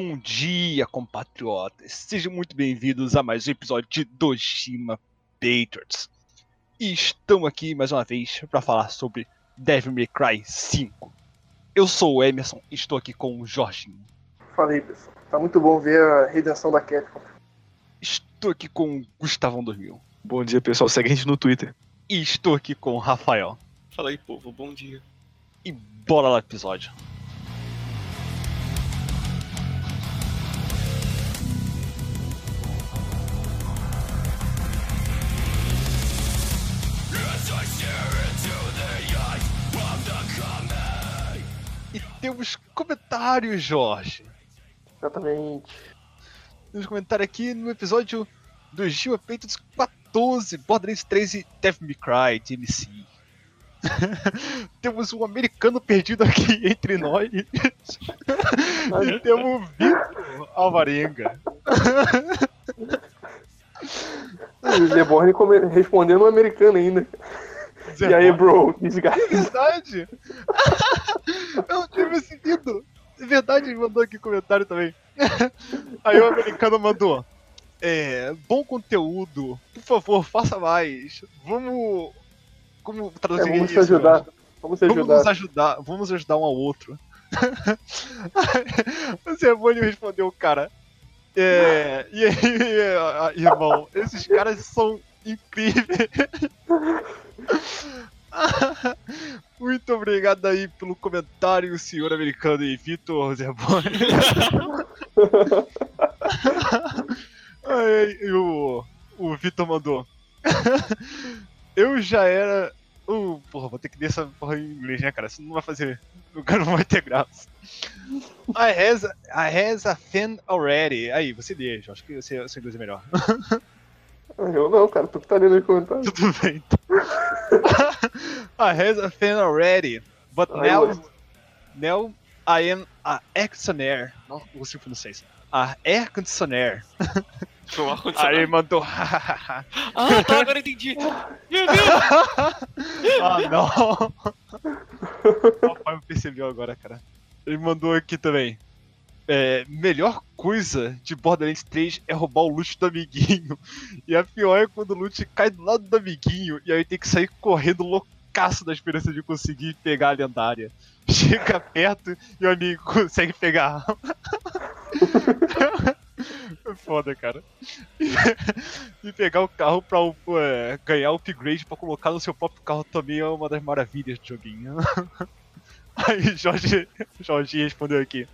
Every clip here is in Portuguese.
Bom dia, compatriotas! Sejam muito bem-vindos a mais um episódio de Dojima Patriots. E estamos aqui mais uma vez para falar sobre Devil May Cry 5. Eu sou o Emerson e estou aqui com o Jorginho. Fala aí, pessoal. Tá muito bom ver a redenção da Capcom. Estou aqui com o Gustavão 2000. Bom dia, pessoal. Segue a gente no Twitter. E estou aqui com o Rafael. Fala aí, povo. Bom dia. E bora lá episódio. Temos comentários, Jorge. Exatamente. Temos comentário aqui no episódio do Gil Peitos 14, Borderlands 3 e Devil May Cry, DMC. temos um americano perdido aqui entre nós. e temos o Vitor Alvarenga. O Zeborn come- respondendo um americano ainda. E aí, bro? Desgaste. É verdade! Eu não tinha percebido! É verdade, ele mandou aqui comentário também. Aí o americano mandou. É, bom conteúdo, por favor, faça mais. Vamos. Como É, traduzir vamos se isso? ajudar. Vamos se Vamos ajudar. nos ajudar, vamos ajudar um ao outro. o Zebônio respondeu, cara. É, e aí, irmão, esses caras são incríveis. Muito obrigado aí pelo comentário, senhor americano e Vitor Zebônio. Aí, e o, o Vitor mandou. Eu já era. Uh, porra, vou ter que ler essa porra em inglês, né, cara? Senão não vai fazer. O cara não vai ter graça. I has, I has a fan already. Aí, você lê, acho que você, seu inglês é melhor. Eu não, cara. Tu que tá lendo os comentários. Tudo bem. então. I has a fan already. But Aí, now, ué. now I am a air conditioner. Não consigo pronunciar isso. A air conditioner. Um Aí mandou. Ah, tá, agora entendi. Meu Deus! ah, não! o papai me percebeu agora, cara. Ele mandou aqui também. É, melhor coisa de Borderlands 3 é roubar o loot do amiguinho. E a pior é quando o loot cai do lado do amiguinho e aí tem que sair correndo loucaço da esperança de conseguir pegar a lendária. Chega perto e o amigo consegue pegar. É Foda, cara. E pegar o carro pra é, ganhar upgrade pra colocar no seu próprio carro também é uma das maravilhas do joguinho. Aí Jorge, Jorge respondeu aqui.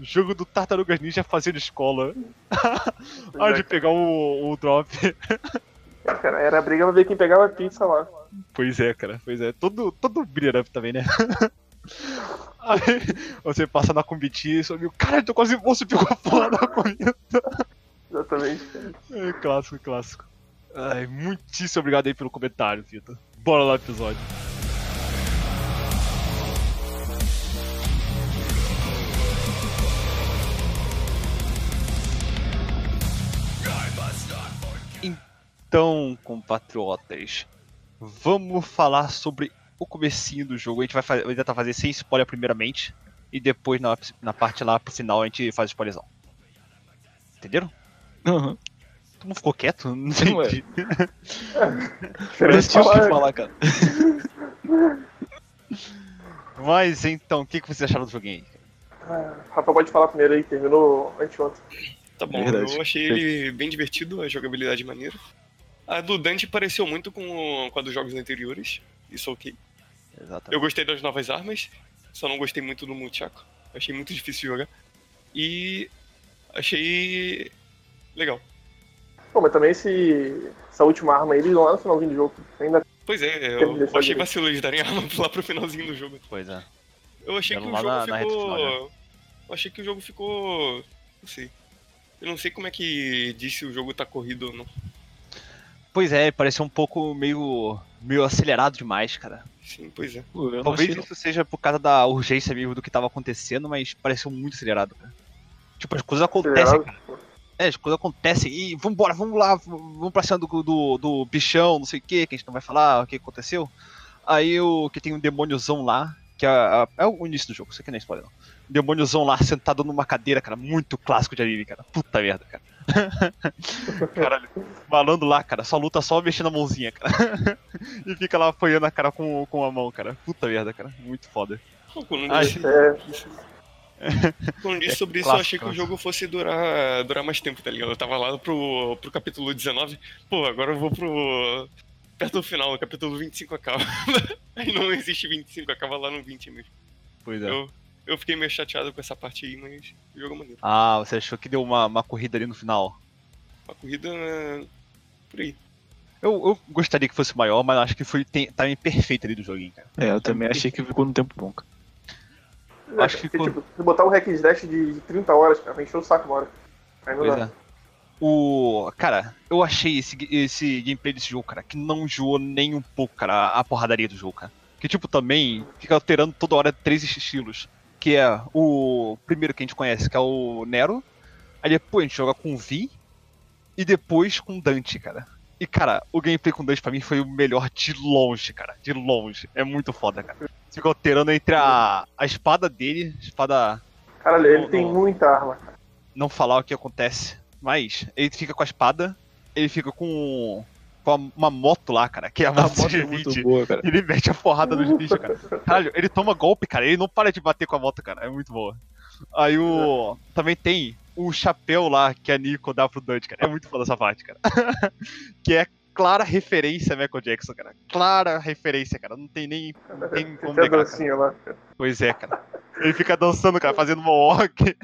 Jogo do Tartarugas Ninja fazendo escola. Hora de pegar o, o drop. É, cara, era a briga pra ver quem pegava a pizza lá. Pois é, cara, pois é. Todo, todo beat up também, né? Aí você passa na combitinha e viu, caralho, tô quase moço pegou a porra da comida. Exatamente. cara. É, clássico, clássico. Ai, muitíssimo obrigado aí pelo comentário, Vitor. Bora lá episódio. Então, compatriotas, vamos falar sobre o comecinho do jogo. A gente vai, fazer, vai tentar fazer sem spoiler primeiramente, e depois na, na parte lá pro final a gente faz spoilerzão. Entenderam? Aham. Tu não ficou quieto? Não entendi. Tinha o que falar- falar, cara. Mas então, o que, que vocês acharam do joguinho aí? Ah, Rafa pode falar primeiro aí, terminou anteontem. Tá bom, Verdade. eu achei ele bem divertido, a jogabilidade maneira. A do Dante pareceu muito com, com a dos jogos anteriores, isso ok. Exatamente. Eu gostei das novas armas, só não gostei muito do Muchaco. Achei muito difícil de jogar. E achei legal. Pô, mas também esse, essa última arma aí, eles vão lá no finalzinho do jogo. Ainda Pois é, eu só achei vacilo eles darem arma lá pro finalzinho do jogo. Pois é. Eu achei que Deram o jogo na- na ficou. final, né? Eu achei que o jogo ficou. Não sei. Eu não sei como é que diz se o jogo tá corrido ou não. Pois é, pareceu um pouco meio, meio acelerado demais, cara. Sim, pois é. Eu Talvez isso seja por causa da urgência mesmo do que tava acontecendo, mas pareceu muito acelerado, cara. Tipo, as coisas acontecem, cara. É, as coisas acontecem e vambora, vamos lá, vamos pra cima do, do, do bichão, não sei o que, que a gente não vai falar o que aconteceu. Aí o que tem um demôniozão lá, Que é, a- é o início do jogo, isso aqui não é spoiler não. Um demôniozão lá sentado numa cadeira, cara, muito clássico de anime, cara. Puta merda, cara. Caralho, malandro lá, cara, só luta só mexendo a mãozinha, cara. e fica lá apoiando a cara com, com a mão, cara. Puta merda, cara. Muito foda. Quando disse, É, quando disse É sobre isso, eu clássico, achei que o clássico. jogo fosse durar, durar mais tempo, tá ligado? Eu tava lá pro, pro capítulo 19, pô, agora eu vou pro. perto do final, o capítulo 25 acaba. Aí não existe 25, acaba lá no 20 mesmo. Pois é. Eu, eu fiquei meio chateado com essa parte aí, mas o jogo é maneiro. Ah, você achou que deu uma, uma corrida ali no final? A corrida é por aí. Eu, eu gostaria que fosse maior, mas acho que foi tem, timing perfeito ali do joguinho, cara. É, eu também achei que ficou no tempo bom, cara. é, Acho que porque, ficou- tipo, se botar um hack slash de, de 30 horas, cara, vai encher o saco uma hora. Aí não Pois dá. é. O. Cara, eu achei esse, esse gameplay desse jogo, cara, que não enjoou nem um pouco, cara, a porradaria do jogo, cara. Que, tipo, também fica alterando toda hora três estilos. Que é o primeiro que a gente conhece, que é o Nero. Aí depois a gente joga com o Vi. E depois com o Dante, cara. E, cara, o gameplay com o Dante pra mim foi o melhor de longe, cara. De longe. É muito foda, cara. Fica alterando entre a, a espada dele, espada Caralho, ele Não, tem não. muita arma. cara. não falar o que acontece, mas ele fica com a espada, ele fica com, com uma moto lá, cara, que é a moto moto é muito boa, cara. Ele mete a porrada nos bichos, cara. Caralho, ele toma golpe, cara, ele não para de bater com a moto, cara, é muito boa. Aí o. Também tem o chapéu lá que a Nico dá pro Dante, cara. É muito foda essa parte, cara. que é clara referência a Michael Jackson, cara. Clara referência, cara. Não tem nem. Não tem como Tem negar, cara. lá. Pois é, cara. Ele fica dançando, cara, fazendo walk.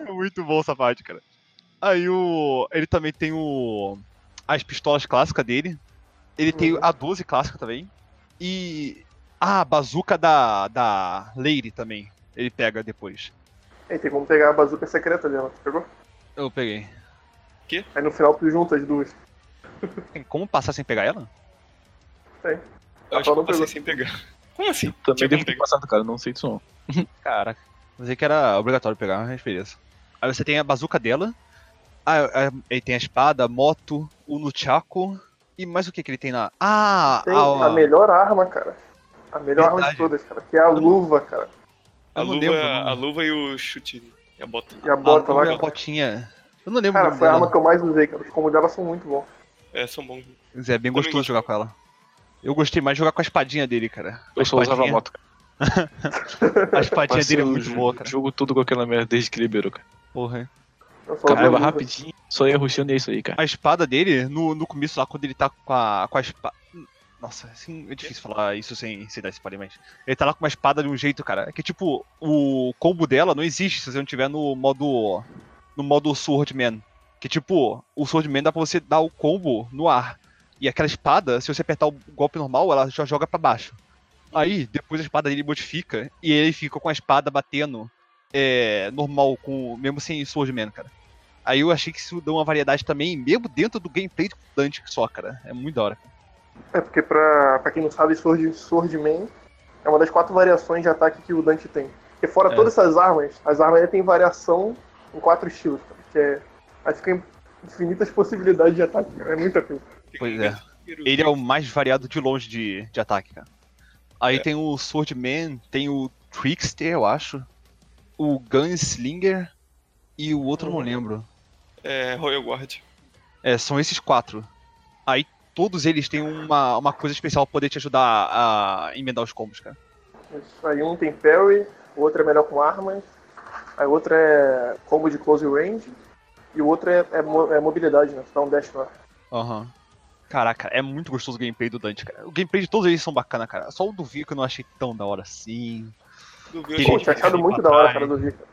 é muito bom essa parte, cara. Aí o. Ele também tem o. As pistolas clássicas dele. Ele tem Uhum. a 12 clássica também. E. Ah, a bazuca da. da Lady também. Ele pega depois. Aí tem como pegar a bazuca secreta dela, pegou? Eu peguei. Aí no final tu junta as duas. Tem como passar sem pegar ela? Eu Ah, acho que eu não passei sem pegar. Como assim? Também Tinha devo ter passado, cara. Não sei disso não. Caraca. Pensei que era obrigatório pegar, mas beleza. Aí você tem a bazuca dela. Ah, ah, ele tem a espada, a moto, o Nunchaku. E mais o que que ele tem na. Ah! Tem a, a melhor arma, cara. A melhor arma Verdade. de todas, cara. Que é a luva, cara. A luva, lembro, a luva e o chute. E a bota. E a bota a, lá, a cara. botinha. Eu não lembro Cara, foi a arma que eu mais usei, cara. Os combos dela são muito bons. É, são bons. Mas É bem Também gostoso gosto. jogar com ela. Eu gostei mais de jogar com a espadinha dele, cara. Eu só usava a espadinha- moto, cara. A espadinha dele é o muito boa, cara. jogo todo com aquela merda desde que liberou, cara. Porra. Caramba, rapidinho. Só ia rushando e é isso aí, cara. A espada dele, no, no começo lá, quando ele tá com a, com a espada. Nossa, assim, é difícil falar isso sem, sem dar spoiler, mas. Ele tá lá com uma espada de um jeito, cara. É que, tipo, o combo dela não existe se você não tiver no modo. No modo Swordman. Que, tipo, o Swordman dá pra você dar o combo no ar. E aquela espada, se você apertar o golpe normal, ela já joga pra baixo. Aí, depois a espada dele modifica e ele fica com a espada batendo é, normal, com, mesmo sem Swordman, cara. Aí eu achei que isso deu uma variedade também, mesmo dentro do gameplay do Dante só, cara. É muito da hora. É porque, pra, pra quem não sabe, Sword, Swordman é uma das quatro variações de ataque que o Dante tem. Porque fora É. todas essas armas, as armas tem variação em quatro estilos, cara. Que é. Aí fica infinitas possibilidades de ataque, cara. É muita coisa. Pois é. Ele é o mais variado de longe de, de ataque, cara. Aí É. tem o Swordman, tem o Trickster, eu acho. O Gunslinger e o outro eu não Uhum. lembro. É, Royal Guard. É, são esses quatro. Aí todos eles têm uma, uma coisa especial pra poder te ajudar a, emendar os combos, cara. Isso Aí um tem parry, o outro é melhor com armas, aí o outro é combo de close range, e o outro é, é, é mobilidade, né? Você dá um dash lá. Aham. Caraca, é muito gostoso o gameplay do Dante, cara. O gameplay de todos eles são bacana, cara. Só o do Vi que eu não achei tão da hora assim. Do Pô, achei tinha achado muito da hora, cara, do Vika.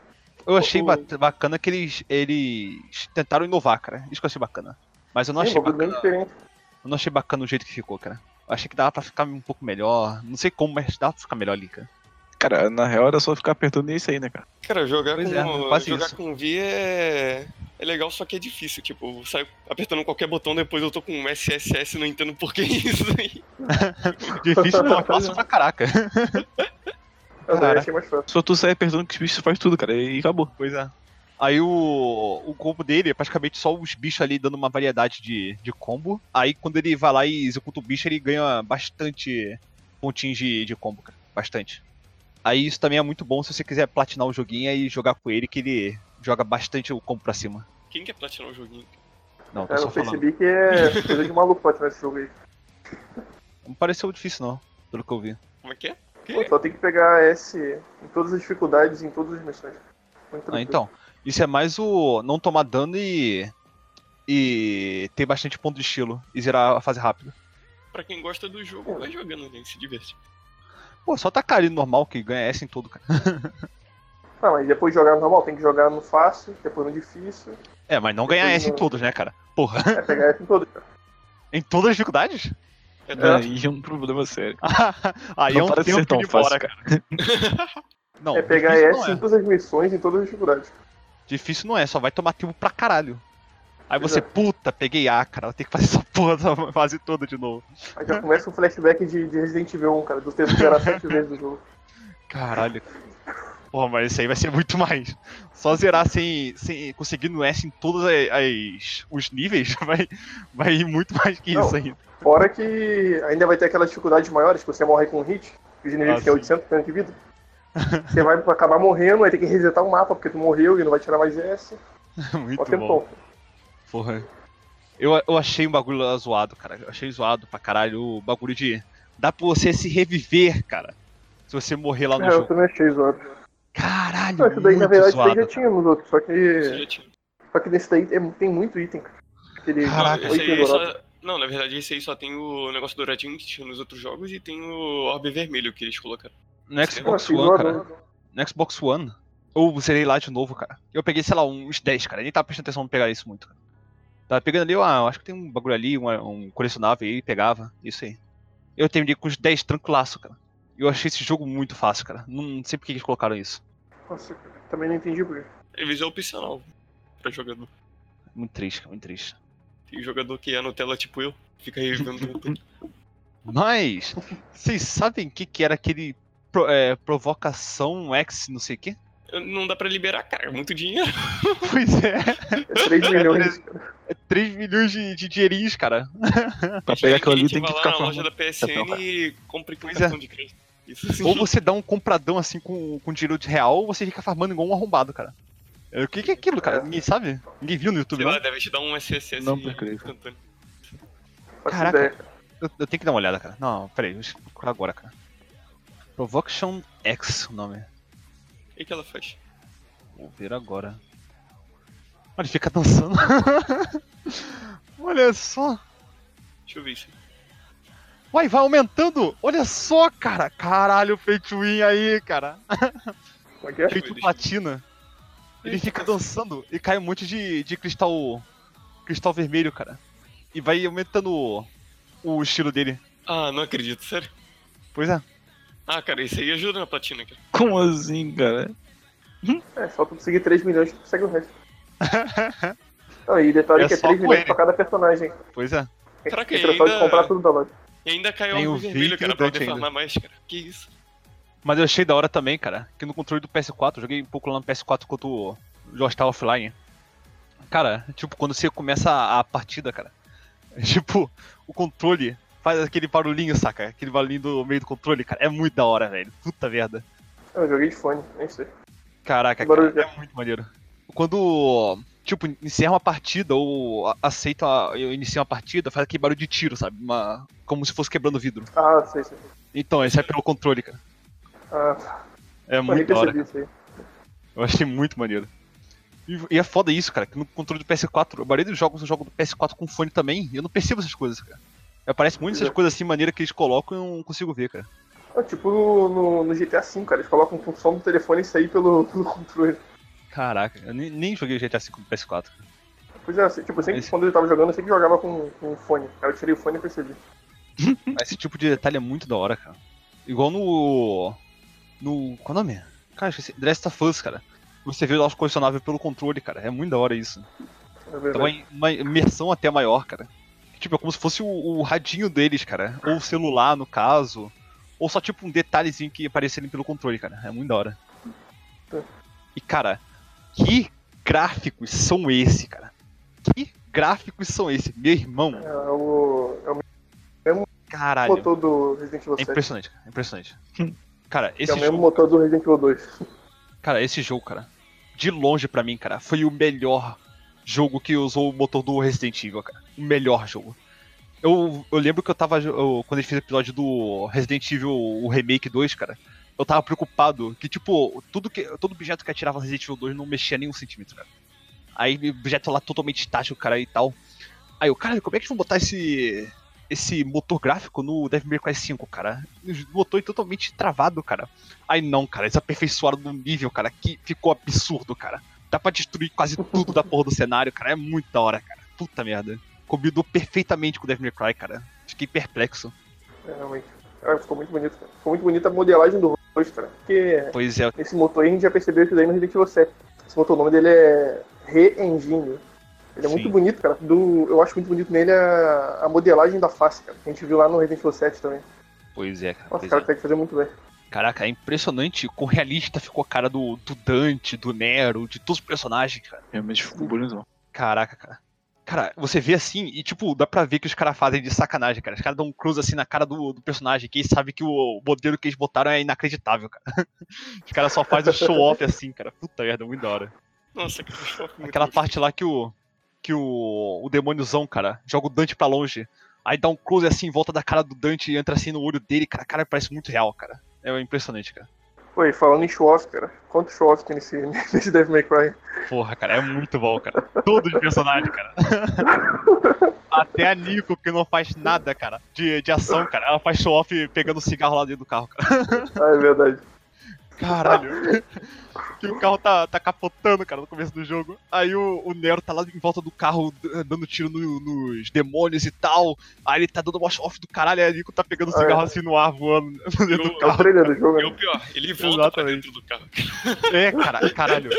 Eu achei O- ba- bacana que eles, eles tentaram inovar, cara. Isso que eu achei bacana. Mas eu não Sim, achei bacana. Eu não achei bacana o jeito que ficou, cara. Eu achei que dava pra ficar um pouco melhor. Não sei como, mas dava pra ficar melhor ali, cara. Cara, na real era só ficar apertando isso aí, né, cara? Cara, jogar Pois com, é, jogar isso. com V é... é legal, só que é difícil. Tipo, sai apertando qualquer botão, depois eu tô com um SSS, não entendo por que isso aí. Difícil não, é fácil pra caraca. Eu Caraca. achei mais fácil. Só tu sai apertando que os bichos faz tudo, cara. E acabou. Pois é. Aí o, o combo dele é praticamente só os bichos ali dando uma variedade de, de combo. Aí quando ele vai lá e executa o bicho, ele ganha bastante pontinhos de, de combo, cara. bastante. Aí isso também é muito bom se você quiser platinar o joguinho e jogar com ele, que ele joga bastante o combo pra cima. Quem quer platinar o joguinho? Não, tô Cara, só eu falando. percebi que é coisa de maluco pra tirar esse jogo aí. Não pareceu difícil não, pelo que eu vi. Como é que é? Pô, só tem que pegar S em todas as dificuldades, em todas as missões. Ah, então, isso é mais o não tomar dano e. e ter bastante ponto de estilo e zerar a fase rápido. Pra quem gosta do jogo, vai jogando, né? Se diverte. Pô, só tacar ali no normal que ganha S em todo, cara. Ah, mas depois de jogar no normal, tem que jogar no fácil, depois no difícil. É, mas não ganhar S em no- todos, né, cara? Porra, É pegar S em todos, cara. em todas as dificuldades? É, É. Aí é um problema sério. Aí Não é um parece tempo ser tão embora, fácil. cara. Não, É pegar S é. em todas as missões, em todas as dificuldades. Difícil não é, só vai tomar tempo pra caralho. Aí você, é. puta, peguei A, cara, vou ter que fazer essa porra da fase toda de novo. Aí já começa um flashback de, de Resident Evil 1, cara, do tempo que era sete vezes o jogo. Caralho. Porra, mas isso aí vai ser muito mais. Só zerar sem, sem conseguindo S em todos as, as- os níveis vai, vai ir muito mais que Não. isso ainda. Fora que ainda vai ter aquelas dificuldades maiores, que você morre com um hit, que os inimigos Ah, têm sim. 800 pontos de vida. Você vai acabar morrendo, vai ter que resetar o mapa porque tu morreu e não vai tirar mais S. muito bom. tempão. Porra. Eu, eu achei um bagulho zoado, cara. Eu achei zoado pra caralho o bagulho de. Dá pra você se reviver, cara. Se você morrer lá no É, eu jogo. também achei zoado. Caralho, Não, isso daí na verdade zoado. já tinha nos outros, só que. Só que nesse daí é- tem muito item, cara. Aquele Caraca. Esse aí só... Não, na verdade esse aí só tem o negócio douradinho que tinha nos outros jogos e tem o orbe vermelho que eles colocaram. No Xbox One, cara. No Xbox One. Eu zerei lá de novo, cara. Eu peguei, sei lá, uns 10, cara. Eu nem tava prestando atenção em pegar isso muito, cara. Tava pegando ali, ah, acho que tem um bagulho ali, um, um colecionável aí, pegava. Isso aí. Eu terminei com os 10 tranquilaço, cara. Eu achei esse jogo muito fácil, cara. Não sei por que eles colocaram isso. Nossa, também não entendi por quê. Eles é opcional pra jogador. Muito triste, cara, muito triste. Tem jogador que é Nutella tipo eu, fica revendo tudo. Mas, vocês sabem o que, que era aquele pro- é, provocação X, não sei o quê? Não dá pra liberar, cara, é muito dinheiro. Pois é, É 3 milhões, cara. é 3 milhões de, de dinheirinhos, cara. Pra pegar aquilo ali tem que vai ficar lá na loja da PSN e compra com Pois é. cartão de crédito. Ou você dá um compradão assim com, com dinheiro de real, ou você fica farmando igual um arrombado, cara. É, O que, que é aquilo, cara? Ninguém sabe? Ninguém viu no YouTube, Sei não? lá, deve te dar um SSS Não percrevo. instantâneo. Caraca. Eu, eu tenho que dar uma olhada, cara. Não, peraí, deixa eu procurar agora, cara. Provocation X, o nome. O que, que ela faz? Vou ver agora. Olha, ele fica dançando. Olha só. Deixa eu ver isso. Uai, vai aumentando. Olha só, cara. Caralho, o Win aí, cara. Como é que é? Feito platina. Ele fica dançando e cai um monte de, de cristal. Cristal vermelho, cara. E vai aumentando o, o estilo dele. Ah, não acredito, sério. Pois é. Ah, cara, isso aí ajuda na platina, cara. Como assim, cara? É, só tu conseguir 3 milhões, tu consegue o resto. Ah, e detalhe É que é só 3 com milhões ele. pra cada personagem. Pois é. Caraca, e ainda- comprar tudo da loja. E ainda caiu Tem algo o vermelho, cara, pra poder farmar mais, cara. Que isso? Mas eu achei da hora também, cara, que no controle do PS4, eu joguei um pouco lá no PS4 enquanto o Josh tava offline. Cara, tipo, quando você começa a, a partida, cara, tipo, o controle faz aquele barulhinho, saca? Aquele barulhinho do meio do controle, cara, é muito da hora, velho. Puta merda. Eu joguei de fone, nem sei. Caraca, cara, é muito maneiro. Quando, tipo, encerra uma partida ou aceita, a- eu inicio uma partida, faz aquele barulho de tiro, sabe? Uma, como se fosse quebrando vidro. Ah, sei, sei. Então, esse é pelo controle, cara. Ah, É eu nem muito hora. percebi isso aí. Eu achei muito maneiro. E, e é foda isso, cara, que no controle do PS4, a maioria dos jogos eu jogo do PS4 com fone também, e eu não percebo essas coisas, cara. Aparece muito essas É. coisas assim, maneira que eles colocam e eu não consigo ver, cara. Ah, tipo no, no, no GTA V, cara, eles colocam o som do telefone e sair pelo, pelo controle. Caraca, eu nem, nem joguei GTA V com PS4. cara. Pois é, assim, tipo, sempre Esse- quando eu tava jogando, eu sempre jogava com, com fone. Aí eu tirei o fone e percebi. Esse tipo de detalhe é muito da hora, cara. Igual no. No. Qual é o nome? Cara, esqueci. Last of Us, cara. Você vê os colecionáveis pelo controle, cara. É muito da hora isso. É Dá verdade. uma, imersão até maior, cara. Tipo, é como se fosse o, o radinho deles, cara. Ou o celular, no caso. Ou só tipo um detalhezinho que aparecia ali pelo controle, cara. É muito da hora. É. E, cara, que gráficos são esse, cara? Que gráficos são esse? Meu irmão, É o, é o caralho. motor do Resident Evil É 7. impressionante, cara. É impressionante. Cara, esse é o mesmo jogo, motor do Resident Evil 2. cara, esse jogo, cara, de longe pra mim, cara, foi o melhor jogo que usou o motor do Resident Evil, cara. O melhor jogo. Eu, eu lembro que eu tava. eu- quando a gente fez o episódio do Resident Evil, o Remake 2, cara, eu tava preocupado que, tipo, tudo que, todo objeto que atirava no Resident Evil 2 não mexia nem um centímetro, cara. Aí objeto lá totalmente estático, cara, e tal. Aí eu, cara, como é que vão botar esse. esse motor gráfico no Devil May Cry 5, cara? O motor é totalmente travado, cara. Aí não, cara, eles aperfeiçoaram num nível, cara, que ficou absurdo, cara. Dá pra destruir quase tudo da porra do cenário, cara. É muito da hora, cara. Puta merda. Combinou perfeitamente com o Devil May Cry, cara. Fiquei perplexo. É, realmente. Cara, ficou muito bonito, cara. Ficou muito bonita a modelagem do rosto, cara. Porque Pois é, esse motor aí a gente já percebeu isso daí no Resident Evil 7. Esse motor, o nome dele é Re-Engine. Ele é Sim. muito bonito, cara. Do, eu acho muito bonito nele a, a modelagem da face, cara. Que a gente viu lá no Resident Evil 7 também. pois é, cara. Nossa, o cara é. consegue fazer muito bem. Caraca, é impressionante quão realista ficou a cara do, do Dante, do Nero, de todos os personagens, cara. Realmente ficou bonitão. Caraca, cara. Cara, você vê assim e, tipo, dá pra ver que os caras fazem de sacanagem, cara. Os caras dão um close assim na cara do, do personagem, que sabem que o modelo que eles botaram é inacreditável, cara. Os caras só fazem o show-off assim, cara. Puta merda, muito da hora. Nossa, que show. Aquela parte lá que o. Que o. O demôniozão, cara, joga o Dante pra longe. Aí dá um close assim em volta da cara do Dante e entra assim no olho dele, cara. Cara, parece muito real, cara. É impressionante, cara. E falando em show-off, cara. Quanto show-off tem nesse, nesse Devil May Cry? Porra, cara, é muito bom, cara. Todo de personagem, cara. Até a Nico, que não faz nada, cara, de, de ação, cara. Ela faz show-off pegando cigarro lá dentro do carro, cara. Ah, é verdade. Caralho. Que o carro tá, tá capotando, cara, no começo do jogo. Aí o, o Nero tá lá em volta do carro, dando tiro no- nos demônios e tal. Aí ele tá dando uma off do caralho, aí Nico tá pegando Ah, é. cigarro assim no ar, voando dentro do Eu- É o carro. jogo, E o pior, ele volta pra Exatamente. dentro do carro. É, cara, caralho.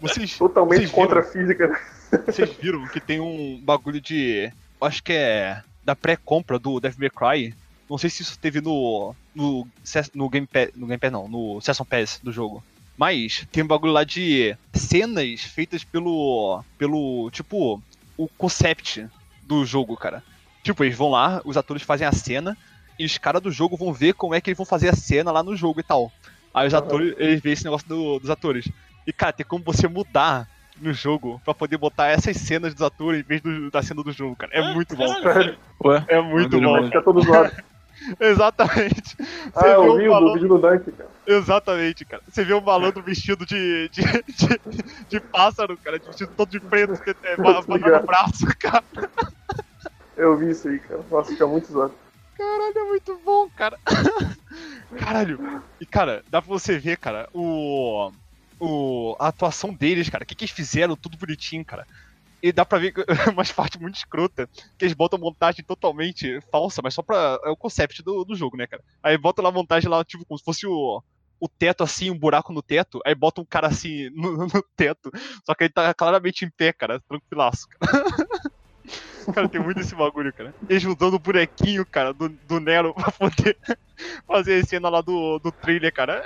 Vocês, Totalmente vocês viram? contra a física, né? Vocês viram que tem um bagulho de. Acho que é. Da pré-compra do Devil May Cry. Não sei se isso teve no. No, no Game Pass. No Game Pass não, no Session Pass do jogo. Mas tem um bagulho lá de cenas feitas pelo. pelo. Tipo. O concept do jogo, cara. Tipo, eles vão lá, os atores fazem a cena. E os caras do jogo vão ver como é que eles vão fazer a cena lá no jogo e tal. Aí os atores, eles veem esse negócio do- dos atores. E, cara, tem como você mudar no jogo pra poder botar essas cenas dos atores em vez do- da cena do jogo, cara. É muito bom. Ué? É muito bom. Fica todo. Exatamente. Você Ah, eu um vi o malandro- vídeo do Dunk, cara. Exatamente, cara. Você vê um malandro vestido de, de, de, de pássaro, cara, vestido todo de preto, é, no ligado. braço, cara. Eu vi isso aí, cara. Nossa, fica muito zoado. Caralho, é muito bom, cara. Caralho. E, cara, dá pra você ver, cara, o. o a atuação deles, cara. O que, que eles fizeram, tudo bonitinho, cara. E dá pra ver que- umas partes muito escrota, que eles botam montagem totalmente falsa, mas só pra. É o concept do, do jogo, né, cara? Aí botam lá a montagem lá, tipo, como se fosse o. O teto assim, um buraco no teto, aí bota um cara assim no, no teto. Só que ele tá claramente em pé, cara, tranquilaço, cara. Cara, tem muito esse bagulho, cara. Eles usando o bonequinho, cara, do, do Nero pra poder fazer a cena lá do, do trailer, cara.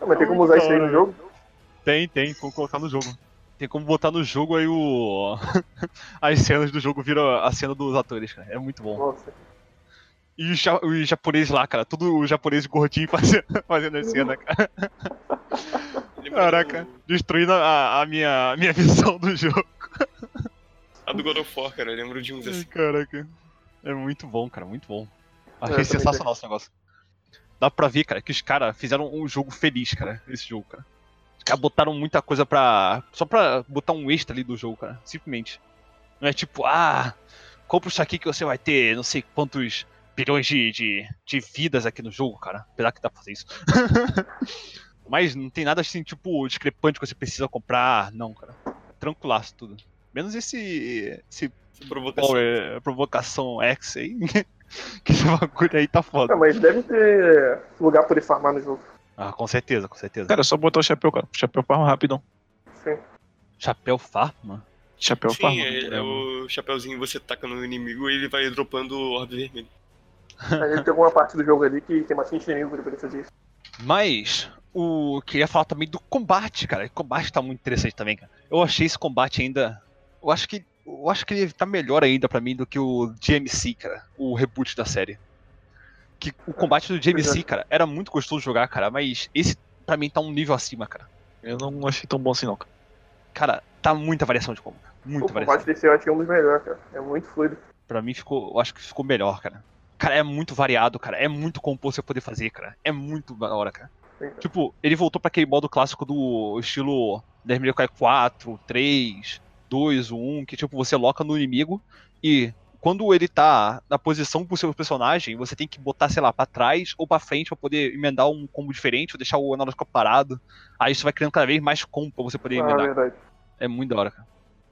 Ah, mas tem como usar isso aí no jogo? Tem, tem, como colocar no jogo. Tem como botar no jogo aí o. As cenas do jogo viram a cena dos atores, cara. É muito bom. Nossa. E os, ja- os japoneses lá, cara. Tudo os japoneses gordinho fazendo, fazendo a cena, cara. Caraca. Destruindo a, a minha, a minha visão do jogo. A do God of War, cara, eu lembro de uns Ai, assim. caraca. É muito bom, cara, muito bom. Achei também sensacional esse negócio. Dá pra ver, cara, que os caras fizeram um jogo feliz, cara, esse jogo, cara. Os caras botaram muita coisa pra. Só pra botar um extra ali do jogo, cara. Simplesmente. Não é tipo, ah, compra isso aqui que você vai ter não sei quantos bilhões de, de, de vidas aqui no jogo, cara. Apesar que dá pra fazer isso. Mas não tem nada assim, tipo, discrepante que você precisa comprar. Não, cara. Tranquilaço tudo. Menos esse. esse provocação. Power, provocação X aí. que esse bagulho aí tá foda. Não, mas deve ter lugar pra poder farmar no jogo. Ah, com certeza, com certeza. Cara, é só botar o chapéu, cara. O chapéu farma rapidão. Sim. Chapéu farma? Chapéu Sim, farma. é, é o chapeuzinho que você taca no inimigo e ele vai dropando orbe vermelho. Aí deve ter alguma parte do jogo ali que tem bastante inimigo pra poder fazer isso. Mas o queria falar também do combate, cara. O combate tá muito interessante também, cara. Eu achei esse combate ainda. Eu acho que. Eu acho que ele tá melhor ainda pra mim do que o GMC, cara. O reboot da série. Que o combate do JMC, cara, era muito gostoso de jogar, cara, mas esse pra mim tá um nível acima, cara. Eu não achei tão bom assim, não, cara. Cara, tá muita variação de combo. cara. O Muita variação. combate desse eu acho que é um dos melhores, cara. É muito fluido. Pra mim ficou. Eu acho que ficou melhor, cara. Cara, é muito variado, cara. É muito combo você poder fazer, cara. É muito da hora, cara. Sim, cara. Tipo, ele voltou pra aquele modo clássico do estilo Devil May Cry 4, 3, 2, 1, que tipo, você loca no inimigo e quando ele tá na posição pro seu personagem, você tem que botar, sei lá, pra trás ou pra frente pra poder emendar um combo diferente ou deixar o analógico parado. Aí isso vai criando cada vez mais combo pra você poder Ah, emendar. verdade. É muito da hora, cara.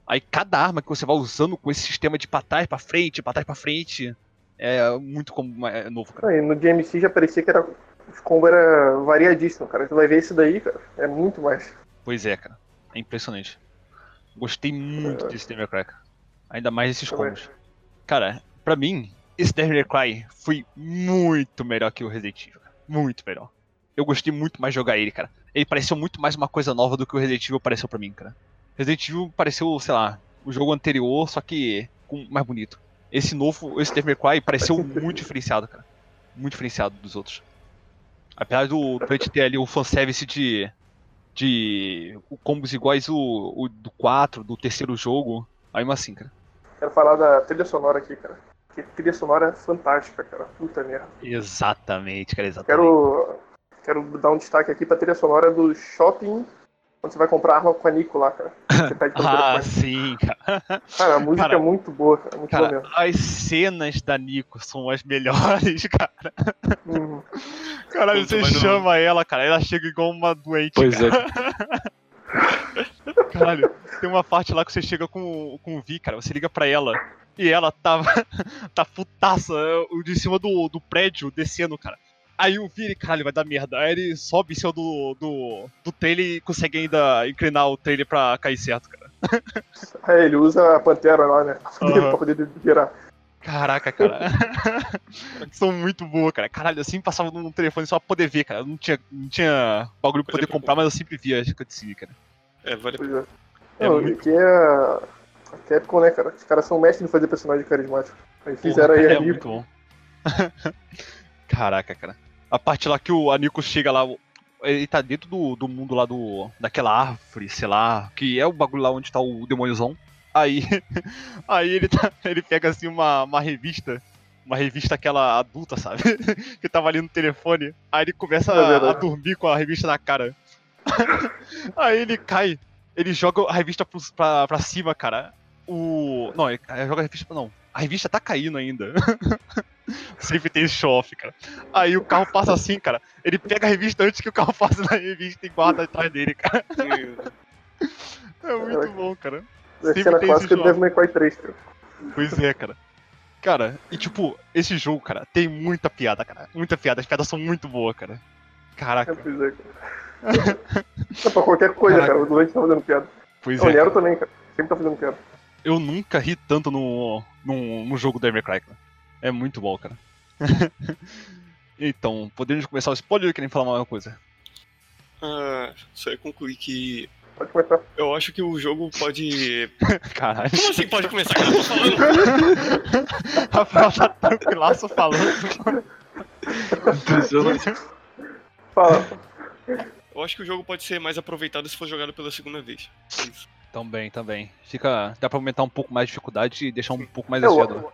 Aí cada arma que você vai usando com esse sistema de pra trás, pra frente, pra trás, pra frente, é muito como é novo, cara. E no DMC já parecia que era. Os combos era variadíssimo, cara. Tu vai ver esse daí, cara. É muito mais. Pois é, cara. É impressionante. Gostei muito É. desse cara. Ainda mais esses combos. Cara, pra mim, esse Devil May Cry foi muito melhor que o Resident Evil. Muito melhor. Eu gostei muito mais de jogar ele, cara. Ele pareceu muito mais uma coisa nova do que o Resident Evil pareceu pra mim, cara. Resident Evil pareceu, sei lá, o jogo anterior, só que com mais bonito. Esse novo, esse Devil May Cry pareceu muito diferenciado, cara. Muito diferenciado dos outros. Apesar do gente ter ali o fanservice de. de combos iguais o, o do 4, do terceiro jogo. Ainda assim, cara. Quero falar da trilha sonora aqui, cara. Que trilha sonora é fantástica, cara. Puta merda. Exatamente, cara, exatamente. Quero, quero dar um destaque aqui pra trilha sonora do shopping. Quando você vai comprar arma com a Nico lá, cara. Você pede pra Ah, telefone. sim, cara. Cara, a música cara. é muito boa, cara. Muito boa Cara, mesmo. as cenas da Nico são as melhores, cara. Uhum. Caralho, você chama ela, cara, ela chega igual uma doente. Pois cara. é. Caralho, tem uma parte lá que você chega com, com o Vi, cara, você liga pra ela e ela tava. tá putaça, o de cima do, do prédio descendo, cara. Aí o Vi, ele, caralho, vai dar merda. Aí ele sobe em cima do, do, do trailer e consegue ainda inclinar o trailer pra cair certo, cara. É, ele usa a pantera lá, né? Aham. pra poder virar. Caraca, cara. São muito boas, cara. Caralho, eu sempre passava no telefone só pra poder ver, cara. Eu não tinha, não tinha bagulho pra poder comprar, mas eu sempre via as cutscenes, cara. É, vale Pois é. É Não, muito- que é a a Capcom, né, cara? Os caras são mestres em fazer personagem carismático. Aí fizeram Porra, aí cara, a é Nico. muito bom. Caraca, cara. A parte lá que o Anico chega lá, ele tá dentro do, do mundo lá do. daquela árvore, sei lá, que é o bagulho lá onde tá o demôniozão. Aí. Aí ele tá. Ele pega assim uma, uma revista. Uma revista aquela adulta, sabe? que tava ali no telefone. Aí ele começa É a, a dormir com a revista na cara. Aí ele cai. Ele joga a revista pro, pra, pra cima, cara. O. Não, ele, joga a revista. Não. A revista tá caindo ainda. Sempre tem show-off, cara. Aí o carro passa assim, cara. Ele pega a revista antes que o carro passe na revista e guarda atrás dele, cara. É muito bom, cara. É Sempre tem Devil May Cry 3, cara. Pois é, cara. Cara, e tipo, esse jogo, cara, tem muita piada, cara. Muita piada. As piadas são muito boas, cara. Caraca. Pois é, cara. Não, pra qualquer coisa, Caraca. cara. O Dante tá fazendo piada. Pois o é. Nero também, cara. Sempre tá fazendo piada. Eu nunca ri tanto no, no, no jogo do Cry, cara. É muito bom, cara. então, podemos começar o spoiler ou querem falar mais uma coisa? Ah, só ia concluir que Pode começar. eu acho que o jogo pode. Caralho. Como assim pode começar? Cara, eu tô falando. Rafael tá tranquilaço falando. Impressionante. Fala. Eu acho que o jogo pode ser mais aproveitado se for jogado pela segunda vez. É isso. Também, também. Fica. Dá pra aumentar um pouco mais a dificuldade e deixar um pouco mais desafiador.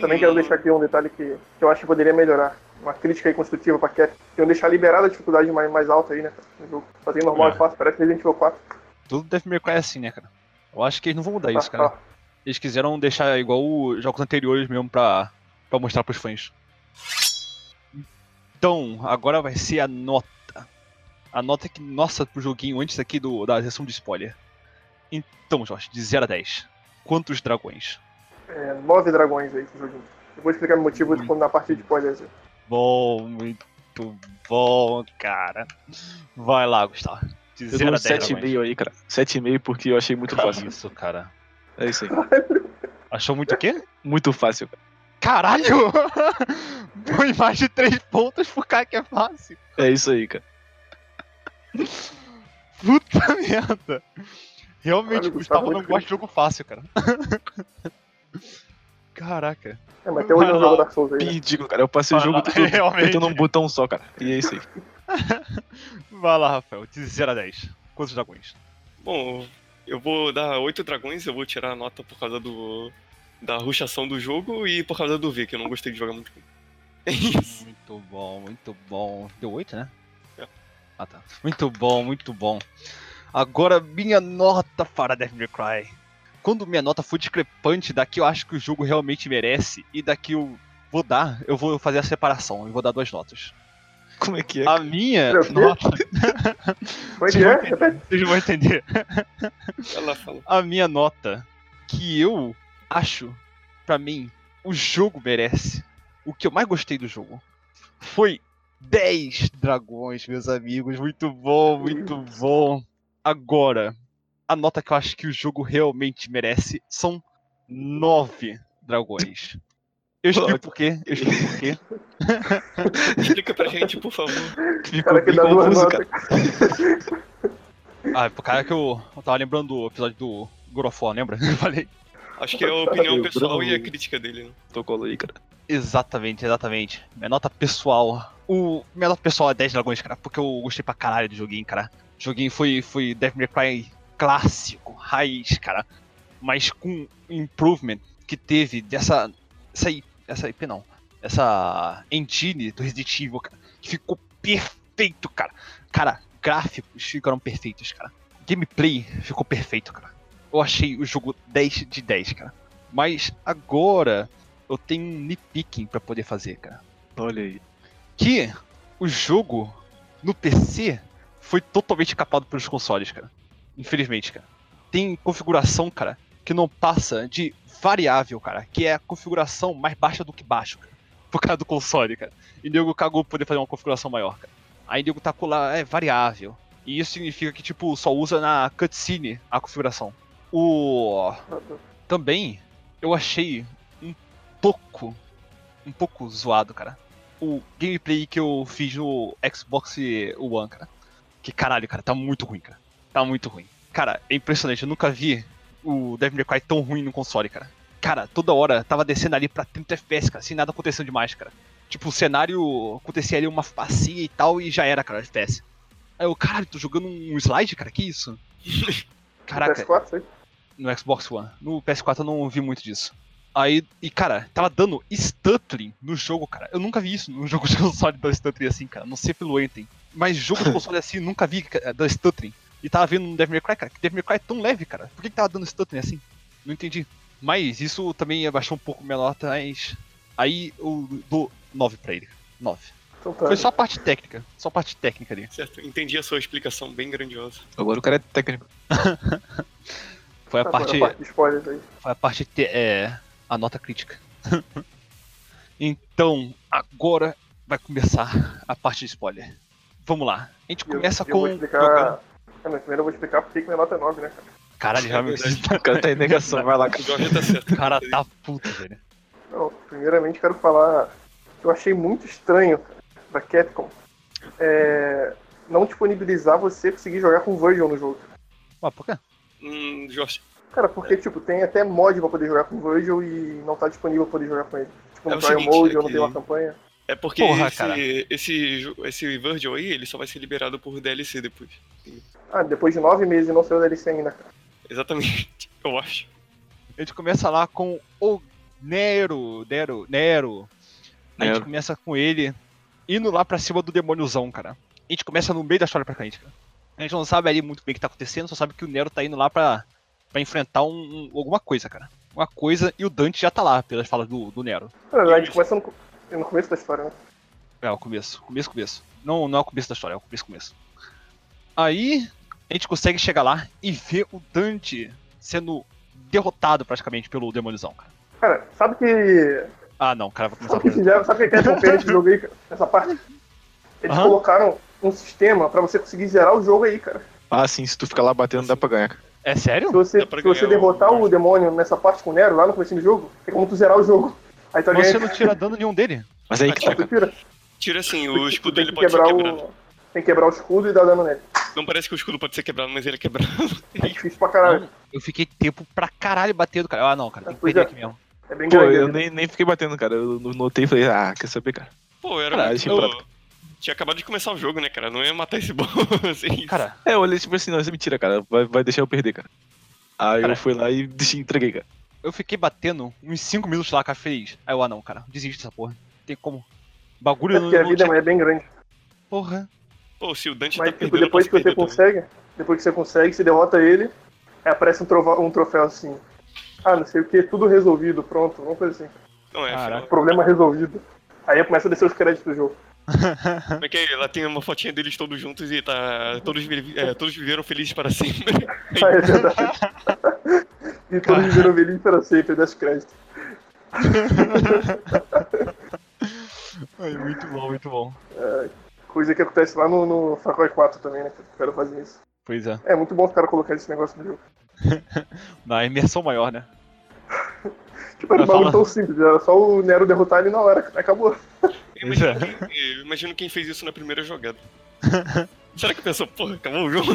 Também quero deixar aqui um detalhe que, que eu acho que poderia melhorar. Uma crítica aí construtiva pra Cap. Iam deixar liberada a dificuldade mais, mais alta aí, né? cara, No jogo. Fazer normal É. e fácil. Parece Resident Evil 4. Tudo May Cry é assim, né, cara? Eu acho que eles não vão mudar isso, Ah, cara. ah. Eles quiseram deixar igual os jogos anteriores mesmo pra, pra mostrar pros fãs. Então, agora vai ser a nota. A nota que, nossa, pro joguinho antes aqui do, da sessão de spoiler. Então, Jorge, de 0 a 10. Quantos dragões? É, nove dragões aí esse joguinho. Eu vou explicar o motivo Muito. quando na parte de spoilers. aí. Bom, muito bom, cara. Vai lá, Gustavo. De Eu 0 dou a um 10 dragões. 7,5 aí, cara. 7,5 porque eu achei muito fácil. Isso, cara. É isso aí. Achou muito o quê? Muito fácil, cara. Caralho! Põe mais de 3 pontos pro cara que é fácil. É isso aí, cara. Puta merda. Realmente, o Gustavo não gosta de jogo fácil, cara. Caraca. É, mas hoje eu não jogo Dark Souls aí. Né? Ridículo, cara. Eu passei o Vai jogo lá, todo realmente. apertando um botão só, cara. E é isso aí. Vai lá, Rafael. De 0 a 10. Quantos dragões? Bom, eu vou dar oito dragões, eu vou tirar a nota por causa do. da ruxação do jogo e por causa do V, que eu não gostei de jogar muito. É isso. Muito bom, muito bom. Deu 8, né? Ah, tá. Muito bom, muito bom. Agora, minha nota para Devil May Cry. Quando minha nota for discrepante da que eu acho que o jogo realmente merece e da que eu vou dar, eu vou fazer a separação. Eu vou dar duas notas. Como é que é? A minha nota. Como é é? Vocês vão entender. Ela fala. A minha nota que eu acho, pra mim, o jogo merece. O que eu mais gostei do jogo foi 10 dragões, meus amigos. Muito bom, muito bom. Agora, a nota que eu acho que o jogo realmente merece são 9 dragões. Eu explico por quê. Eu explico por quê. Explica pra gente, por favor. Ficou Cara que dá duas confuso, notas. cara. Ah, por causa que eu, eu tava lembrando do episódio do God of War, lembra? Eu falei. Acho que é a opinião pessoal e a crítica dele, né? Tocou aí, cara. Exatamente, exatamente. Minha nota pessoal. O nota pessoal é 10 dragões, cara, porque eu gostei pra caralho do joguinho, cara. O joguinho foi, foi Devil May Cry clássico, raiz, cara. Mas com improvement que teve dessa. Essa essa IP não. Essa engine do Resident Evil, cara. Que ficou perfeito, cara. Cara, gráficos ficaram perfeitos, cara. Gameplay ficou perfeito, cara. Eu achei o jogo 10 de 10, cara. Mas agora eu tenho um nitpicking pra poder fazer, cara. Olha aí. Que o jogo no PC foi totalmente capado pelos consoles, cara. Infelizmente, cara. Tem configuração, cara, que não passa de variável, cara, que é a configuração mais baixa do que baixo, cara. Por causa do console, cara. E nego cagou pra poder fazer uma configuração maior, cara. Aí nego tacou lá, é variável. E isso significa que, tipo, só usa na cutscene a configuração. O também eu achei um pouco um pouco zoado, cara. O gameplay que eu fiz no Xbox One, cara. Que caralho, cara, tá muito ruim, cara. Tá muito ruim. Cara, é impressionante, eu nunca vi o Devil May Cry tão ruim no console, cara. Cara, toda hora tava descendo ali pra 30 FPS, cara, sem nada acontecendo demais, cara. Tipo, o cenário acontecia ali uma facia e tal e já era, cara, FPS. Aí eu, caralho, tô jogando um slide, cara, que isso? Caraca, PS4, sei. no Xbox One. No PS4 eu não vi muito disso. Aí, e cara, tava dando stuttering no jogo, cara. Eu nunca vi isso no jogo de console dar stuttering assim, cara. Não sei pelo Enten. Mas jogo de console assim, nunca vi cara, dar stuttering. E tava vendo no Devil May Cry, cara, que Devil May Cry é tão leve, cara. Por que, que tava dando stuttering assim? Não entendi. Mas isso também abaixou um pouco minha nota, mas. Aí eu dou 9 pra ele. 9. Então tá. Foi só a parte técnica. Só a parte técnica ali. Certo, entendi a sua explicação bem grandiosa. Agora o cara é técnico. Foi a Tá, parte. A parte de spoilers aí. Foi a parte te- é a nota crítica. então, agora vai começar a parte de spoiler. Vamos lá. A gente E eu- começa eu com. vou explicar. mas primeiro eu vou explicar por que minha nota é 9, né, cara? Caralho, realmente. O cara tá em negação, vai lá, O cara. Tá certo. O cara tá puto, velho. Não, primeiramente quero falar que eu achei muito estranho cara, da Capcom é, não disponibilizar você conseguir jogar com Virgil no jogo. Ué, por quê? Hum, Jorge. Cara, porque, tipo, tem até mod pra poder jogar com Virgil e não tá disponível pra poder jogar com ele. Tipo, no É o Trial Mode é ou não tem que- uma campanha. É porque Porra, cara. esse, esse, esse Virgil aí, ele só vai ser liberado por DLC depois. Ah, depois de nove meses e não saiu DLC ainda, cara. Exatamente, eu acho. A gente começa lá com o Nero. Nero. Nero. A gente começa com ele indo lá pra cima do demôniozão, cara. A gente começa no meio da história praticamente, cara. A gente não sabe ali muito bem o que tá acontecendo, só sabe que o Nero tá indo lá pra, pra enfrentar um, um- alguma coisa, cara. Uma coisa, e o Dante já tá lá, pelas falas do, do Nero. A gente começa no, no começo da história, né? É, o começo. Começo, começo. Não, não é o começo da história, é o começo, começo. Aí, a gente consegue chegar lá e ver o Dante sendo derrotado praticamente pelo demôniozão, cara. Cara, sabe que. Ah, não, o cara vai começar Sabe o que a fizeram? Sabe o que a Capcom fez nesse jogo aí, cara? Nessa parte? Eles Aham. colocaram um sistema pra você conseguir zerar o jogo aí, cara. Ah, sim, se tu ficar lá batendo, dá pra ganhar, cara. É sério? Se você, se você derrotar o- o demônio nessa parte com o Nero, lá no começo do jogo, é como tu zerar o jogo. Aí Mas você não tira dano nenhum dele. Mas aí Ah, que tá, tira. Tira assim, o escudo tem ele que pode ser quebrar quebrado. o. Tem que quebrar o escudo e dar dano nele. Não parece que o escudo pode ser quebrado, mas ele é quebrado. É difícil pra caralho. Não, eu fiquei tempo pra caralho batendo, cara. Ah, não, cara, tem que Pois perder é. aqui mesmo. É bem Pô, grande. eu né? nem, nem fiquei batendo, cara. Eu notei e falei, ah, quer saber, cara? Pô, era Caralho, muito... Tinha acabado de começar o jogo, né, cara? Não ia matar esse boss assim. Cara, É, eu olhei tipo assim, não, isso é mentira, cara. Vai, vai deixar eu perder, cara. Aí Cara. eu fui lá e deixei, entreguei, cara. eu fiquei batendo uns 5 minutos lá, cara, feliz. Aí eu, ah não, cara, desisto dessa porra. Tem como. Bagulho É não, porque a não vida tinha... é bem grande. Porra. Pô, se o Dante Mas tá tipo, perdendo, depois que você também. consegue, depois que você consegue, você derrota ele, aí aparece um, trova- um troféu assim. Ah, não sei o que, tudo resolvido, pronto, vamos fazer assim. Não, é. Problema resolvido. Aí começa a descer os créditos do jogo. Como é que é? Lá tem uma fotinha deles todos juntos e tá. Todos, é, todos viveram felizes para sempre. Ah, é verdade. e todos viveram felizes para sempre, desce crédito. Ai, muito bom, muito bom. Coisa que acontece lá no, no Far Cry 4 também, né? Que os caras fazem isso. Pois é. É muito bom os caras colocarem esse negócio no jogo. Na imersão maior, né? Tipo, era um bagulho tão simples, era só o Nero derrotar ele na hora, acabou. Eu imagino, é. quem, eu imagino quem fez isso na primeira jogada. Será que pensou, porra, acabou o jogo?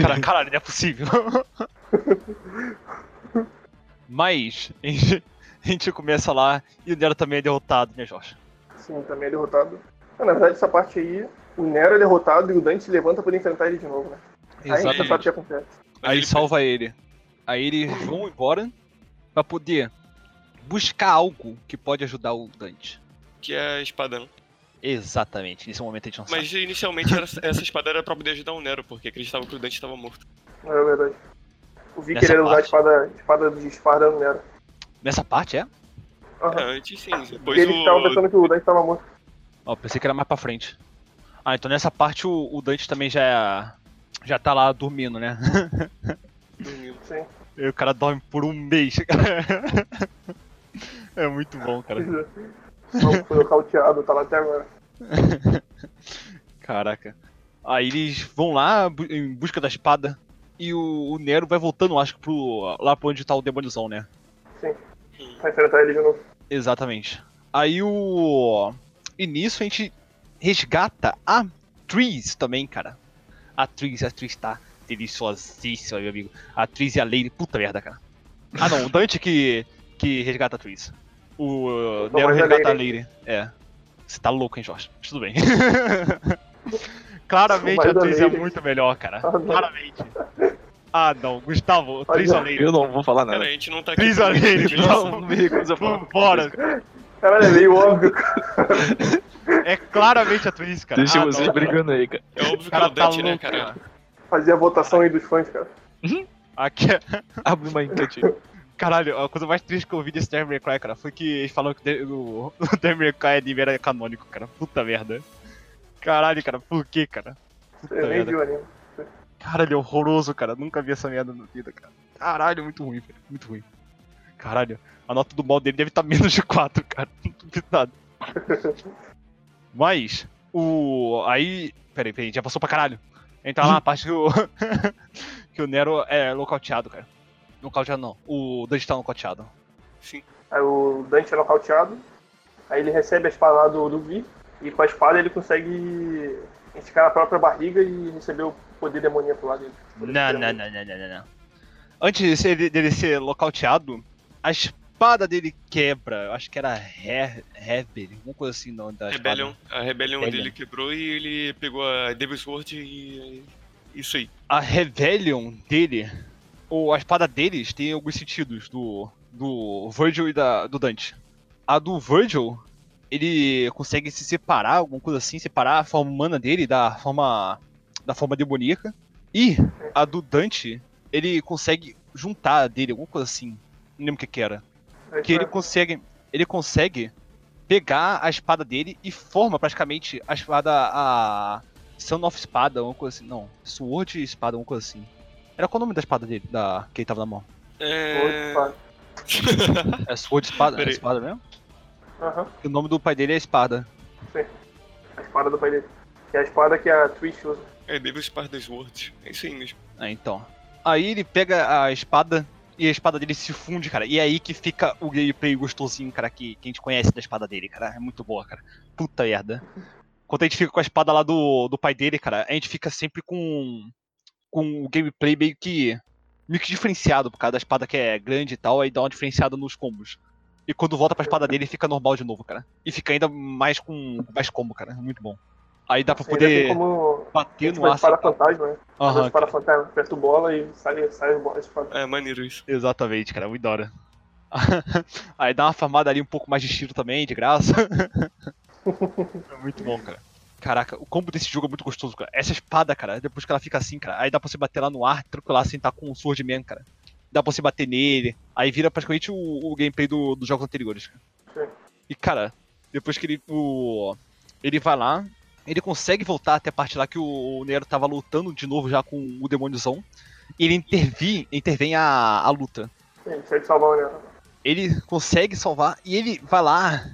Cara, caralho, não é possível. Mas, a gente, a gente começa lá e o Nero também é derrotado, né, Jorge? Sim, também é derrotado. Na verdade, essa parte aí, o Nero é derrotado e o Dante se levanta pra enfrentar ele de novo, né? Aí você sabe o que acontece. Aí ele salva ele. Aí eles vão embora pra poder buscar algo que pode ajudar o Dante. Que é a espada, não. Exatamente, nesse momento a gente não sabe. Mas inicialmente era- essa espada era pra poder ajudar o Nero, porque acreditava que o Dante estava morto. É verdade. O Vi querendo usar a espada, espada de espada no Nero. Nessa parte é? Aham. É, antes sim. Depois eles estavam o. pensando que o Dante estava morto. Ó, pensei que era mais pra frente. Ah, então nessa parte o, o Dante também já é, já tá lá dormindo, né? Dormiu. Sim. E o cara dorme por um mês. é muito bom, cara. Não, foi nocauteado, tá lá até agora. Caraca. Aí eles vão lá em busca da espada. E o, o Nero vai voltando, acho que pro, lá pra onde tá o demôniozão, né? Vai enfrentar ele de novo. Exatamente. Aí o. E nisso a gente resgata a Tris também, cara. A Tris, a Tris tá deliciosíssima, meu amigo. A Tris e a Lady, puta merda, cara. Ah não, o Dante que, que resgata a Tris. O Nero mais a resgata a Lady. Lady. É. Você tá louco, hein, Jorge? Mas tudo bem. Claramente a Tris é muito melhor, cara. Ah, não. Claramente. Ah não, Gustavo. Tris Lady? Eu não vou falar nada. Cara, a gente não tá aqui. Tris? Não, não me recuso a falar. Vambora. Caralho, é meio óbvio. É claramente a Tris, cara. Deixa Ah, vocês não. brigando aí, cara. É óbvio que cara o tá né, louco, cara? cara. Fazer a votação aí dos fãs, cara. Aqui, é- Abre uma enquete. Caralho, a coisa mais triste que eu vi desse Devil May Cry, cara, foi que eles falaram que o, Devil May Cry anime era canônico, cara. Puta merda. Caralho, cara, por que, cara? Puta Eu nem merda. vi o anime. Caralho, é horroroso, cara. Nunca vi essa merda na vida, cara. Caralho, muito ruim, velho. Muito ruim. Caralho, a nota do mal dele deve estar menos de 4, cara. Não duvido nada. Mas, o. Aí. Peraí, peraí, já passou pra caralho. Entra lá na parte que o. que o Nero é nocauteado, cara. Nocauteado não. O Dante tá nocauteado. Sim. Aí o Dante é nocauteado. Aí ele recebe a espada lá do, do Vi. E com a espada ele consegue esticar a própria barriga e receber o poder demoníaco lá dele. Não, não, não, não, não, não, não. Antes de ser- dele ser nocauteado, a espada dele quebra. Eu acho que era He- Heber, alguma coisa assim, não. Da espada. Rebellion, a Rebellion Rebellion. dele quebrou e ele pegou a Devil Sword e. Isso aí. a Rebellion dele, ou a espada deles, tem alguns sentidos do, do Virgil e da, do Dante. A do Virgil, ele consegue se separar, alguma coisa assim, separar a forma humana dele da forma da forma demoníaca. E a do Dante, ele consegue juntar a dele, alguma coisa assim. Não lembro o que que era. Aí Que ele consegue, ele consegue pegar a espada dele e forma praticamente a espada a Son of Espada, alguma coisa assim. Não, Sword e Espada, alguma coisa assim. Era qual o nome da espada dele, da que ele tava na mão? É. É Sword Espada, é espada mesmo? Aham. E o nome do pai dele é Espada. A espada do pai dele. Que é a espada que a Twitch usa. É Devil Sparda Sword. É isso aí mesmo. Ah, então. Aí ele pega a espada e a espada dele se funde, cara. E é aí que fica o gameplay gostosinho, cara, que, que a gente conhece da espada dele, cara. É muito boa, cara. Puta merda. Quando a gente fica com a espada lá do, do pai dele, cara, a gente fica sempre com, com o gameplay meio que, meio que diferenciado, por causa da espada que é grande e tal, aí dá uma diferenciada nos combos. E quando volta pra espada dele, fica normal de novo, cara. E fica ainda mais com mais combo, cara. Muito bom. Aí dá pra poder como. bater Tipo, no a espada aço. fantasma, né? Aham, a espada fantasma, aperta o bola e sai, sai a espada. É maneiro isso. Exatamente, cara, muito da hora. Aí dá uma farmada ali um pouco mais de estilo também, de graça. é muito bom, cara. Caraca, o combo desse jogo é muito gostoso, cara. Essa espada, cara, depois que ela fica assim, cara, aí dá pra você bater lá no ar, tranquilar sem estar com o Sword Man, cara. Dá pra você bater nele. Aí vira praticamente o, o gameplay do- dos jogos anteriores, cara. Sim. E, cara, depois que ele. O, ele vai lá, ele consegue voltar até a parte lá que o, o Nero tava lutando de novo já com o demôniozão. E ele intervém, intervém a, a luta Sim, consegue salvar o Nero. ele consegue salvar e ele vai lá.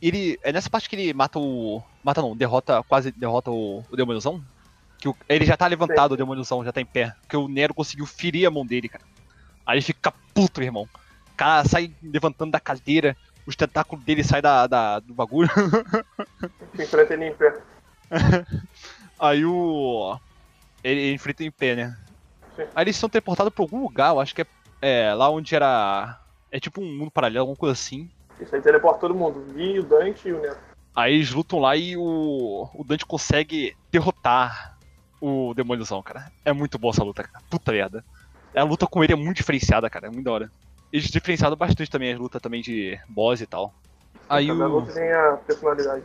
Ele. É nessa parte que ele mata o. Mata não, derrota. Quase derrota o, o demôniozão. Que o- ele já tá levantado, Sim. o demôniozão já tá em pé. Porque o Nero conseguiu ferir a mão dele, cara. Aí ele fica puto, irmão. O cara sai levantando da cadeira, os tentáculos dele saem da, da- do bagulho. Se enfrenta ele em pé. Aí o. Ele, ele enfrenta em pé, né? Sim. Aí eles são teleportados pra algum lugar, eu acho que é, é lá onde era. É tipo um mundo paralelo, alguma coisa assim. Isso aí teleporta todo mundo. O Vi, o Dante e o Nero. Aí eles lutam lá e o, o Dante consegue derrotar o demôniozão, cara. É muito boa essa luta, cara. Puta merda. A luta com ele é muito diferenciada, cara. É muito da hora. Eles diferenciaram bastante também as lutas também de boss e tal. Aí Cada o, luta tem a personalidade.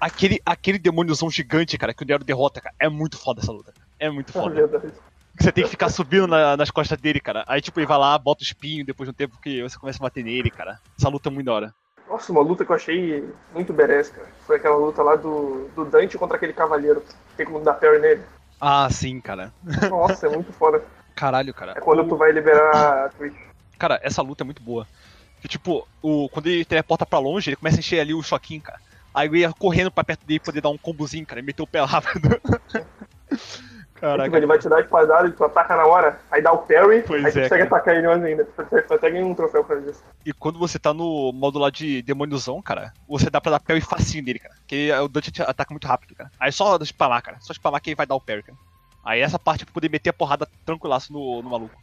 aquele, aquele demôniozão gigante, cara, que o Nero derrota, cara. É muito foda essa luta. É muito É foda. Você tem que ficar subindo na- nas costas dele, cara. Aí, tipo, ele vai lá, bota o espinho depois de um tempo que você começa a bater nele, cara. Essa luta é muito da hora. Nossa, uma luta que eu achei muito badass, cara. Foi aquela luta lá do, do Dante contra aquele cavaleiro. Tem como dar parry nele. Ah, sim, cara. Nossa, é muito foda. Caralho, cara. É quando tu vai liberar a Twitch. Cara, essa luta é muito boa. Que, tipo, o, quando ele teleporta pra longe, ele começa a encher ali o choquinho, cara. Aí eu ia correndo pra perto dele poder dar um combozinho, cara, e meter o pé rápido. Tipo, Caraca. ele vai te dar a espadada e tu ataca na hora, aí dá o parry, Pois aí tu é, consegue cara. atacar ele mais ainda. Tu até ganha um troféu pra isso. E quando você tá no modo lá de demôniozão, cara, você dá pra dar parry facinho nele, cara. Porque o Dante te ataca muito rápido, cara. Aí só spamar, cara. Só spamar que ele vai dar o parry, cara. Aí essa parte é pra poder meter a porrada tranquilaço no, no maluco.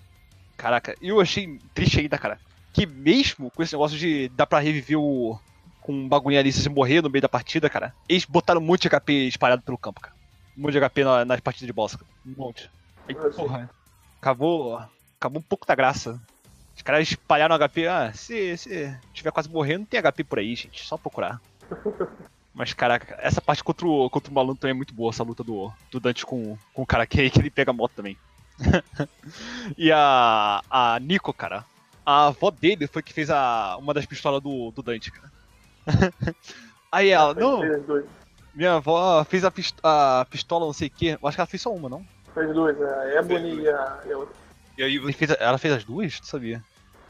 Caraca, e eu achei triste ainda, cara. Que mesmo com esse negócio de dar pra reviver o. Com um bagulho ali se você morrer no meio da partida, cara, eles botaram de HP espalhado pelo campo, cara. Um monte de HP na- nas partidas de boss. Um monte. Aí, sei. porra, acabou. Acabou um pouco da graça. Os caras espalharam HP. Ah, se, se tiver quase morrendo, tem HP por aí, gente. Só procurar. Mas, caraca, essa parte contra o, contra o malandro também é muito boa, essa luta do, do Dante com, com o cara que, que ele pega a moto também. e a, a Nico, cara, a avó dele foi que fez a, uma das pistolas do, do Dante, cara. Aí ela, não, Fez dois. Minha avó fez a, pist a pistola não sei o que. Eu acho que ela fez só uma, não? Fez dois, né? A Ebony e a, outra. E aí Ele fez a- ela fez as duas? Não sabia.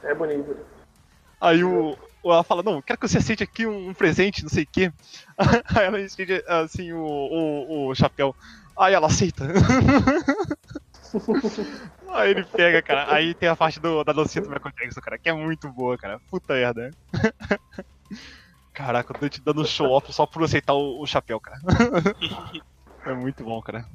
Ebony e Ebony. Aí o, ela fala, não, quero que você aceite aqui um, um presente, não sei o quê. Aí ela aceita, assim, o, o, o chapéu. Aí ela aceita. Aí ele pega, cara. Aí tem a parte do, da dancinha do Michael Jackson, cara, que é muito boa, cara. Puta merda. Caraca, eu tô te dando show off só por aceitar o, o chapéu, cara. É muito bom, cara.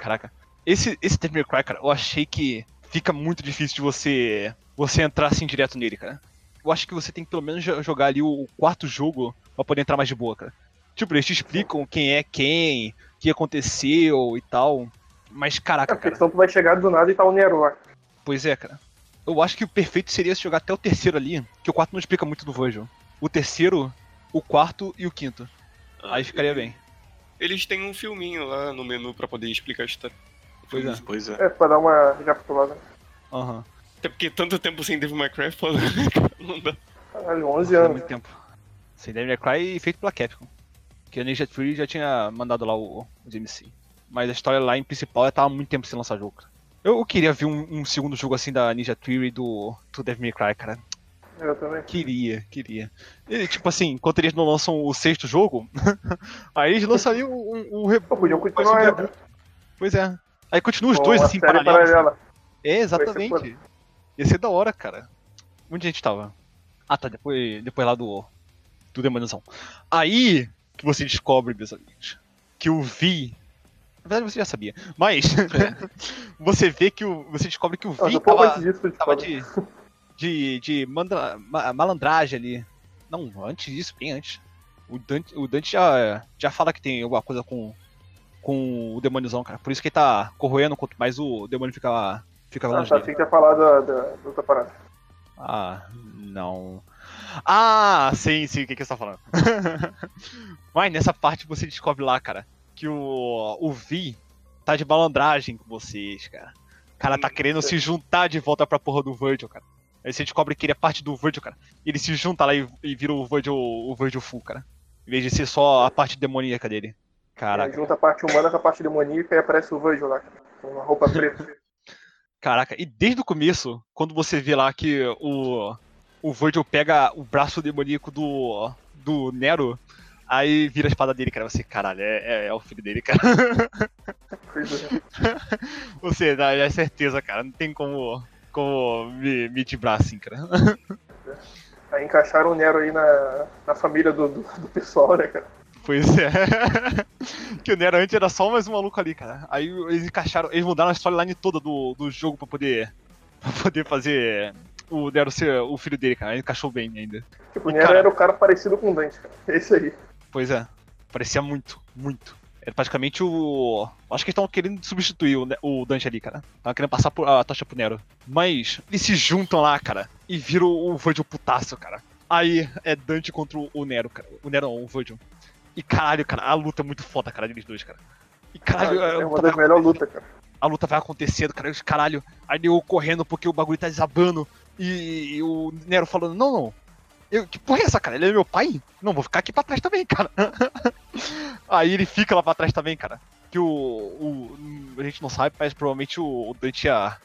Caraca. Esse, esse Devil Cry, cara, eu achei que fica muito difícil de você você entrar assim direto nele, cara. Eu acho que você tem que pelo menos jo- jogar ali o, quarto jogo pra poder entrar mais de boa, cara. Tipo, eles te explicam quem é quem, o que aconteceu e tal. Mas É, caraca, porque cara. senão tu vai chegar do nada e tá o Nero lá. Pois é, cara. Eu acho que o perfeito seria se jogar até o terceiro ali, que o quarto não explica muito do Virgil. O terceiro, o quarto e o quinto. Aí ficaria bem. Eles têm um filminho lá no menu pra poder explicar a história. Pois é. Pois é. É, pra dar uma recapitulada. Aham. Até porque tanto tempo sem Devil May Cry, foda. Não dá. Caralho, 11 Faz anos. muito tempo. Sem Devil May Cry feito pela Capcom. Que a Ninja Fury já tinha mandado lá o, os MC. Mas a história lá em principal já tava há muito tempo sem lançar jogo. Eu, eu queria ver um, um segundo jogo assim da Ninja Theory do, do Devil May Cry, cara. Eu também. Queria, queria. E, tipo assim, enquanto eles não lançam o sexto jogo, aí eles lançariam um, um, um re- Pô, podiam mais continuar, um reboot. Pois é. Aí continua os Com dois assim, paralelos. paralela. É, exatamente. Ia ser da hora, cara. Onde a gente tava? Ah, tá, depois, depois lá do, do Demonização. Aí que você descobre, meus amigos, que o Vi. Na verdade você já sabia, mas você vê que o. Você descobre que o Vi tava, disso, tava de. De, de mandra, ma- malandragem ali. Não, antes disso, bem antes. O Dante, o Dante já, já fala que tem alguma coisa com, com o demôniozão, cara. Por isso que ele tá corroendo, quanto mais o demônio fica, fica Ah, longe tá, dele. achei que ia falar da, da, da outra parada. Ah, não. Ah, sim, sim, o que, que você tá falando? Mas nessa parte você descobre lá, cara, que o, o Vi tá de malandragem com vocês, cara. O cara tá querendo se juntar de volta pra porra do Virgil, cara. Aí você descobre que ele é parte do Virgil, cara. Ele se junta lá e, e vira o Virgil, o Virgil Full, cara. Em vez de ser só a parte demoníaca dele. Caraca. junta a parte humana com a parte demoníaca e aparece o Virgil lá, cara, com uma roupa preta. Caraca, e desde o começo, quando você vê lá que o, o Virgil pega o braço demoníaco do, do Nero, aí vira a espada dele, cara. Você, caralho, é, é, é o filho dele, cara. Coisa- Você, dá é certeza, cara. Não tem como, como me, me tibrar assim, cara. Aí encaixaram o Nero aí na, na família do, do, do pessoal, né, cara? Pois é. que o Nero antes era só mais um maluco ali, cara. Aí eles encaixaram, eles mudaram a storyline toda do, do jogo pra poder, pra poder fazer o Nero ser o filho dele, cara. Ele encaixou bem ainda. Tipo, o Nero cara- era o cara parecido com o Dante, cara. Esse aí. Pois é. Parecia muito, muito. Era praticamente o. Acho que eles estão querendo substituir o, o Dante ali, cara. Estavam querendo passar por- a tocha pro Nero. Mas eles se juntam lá, cara, e viram o Virgil putaço, cara. Aí é Dante contra o- Nero, cara. O Nero não, o Virgil. E caralho, cara, a luta é muito foda, cara, deles dois, cara. E caralho, é a, uma luta das melhores lutas, cara. a luta vai acontecendo, cara. os Caralho, aí eu correndo porque o bagulho tá desabando. E, e o Nero falando, não, não. Eu, que porra é essa, cara? Ele é meu pai? Não, vou ficar aqui pra trás também, cara. Aí ele fica lá pra trás também, cara. Que o. o a gente não sabe, mas provavelmente o, o Dante ia,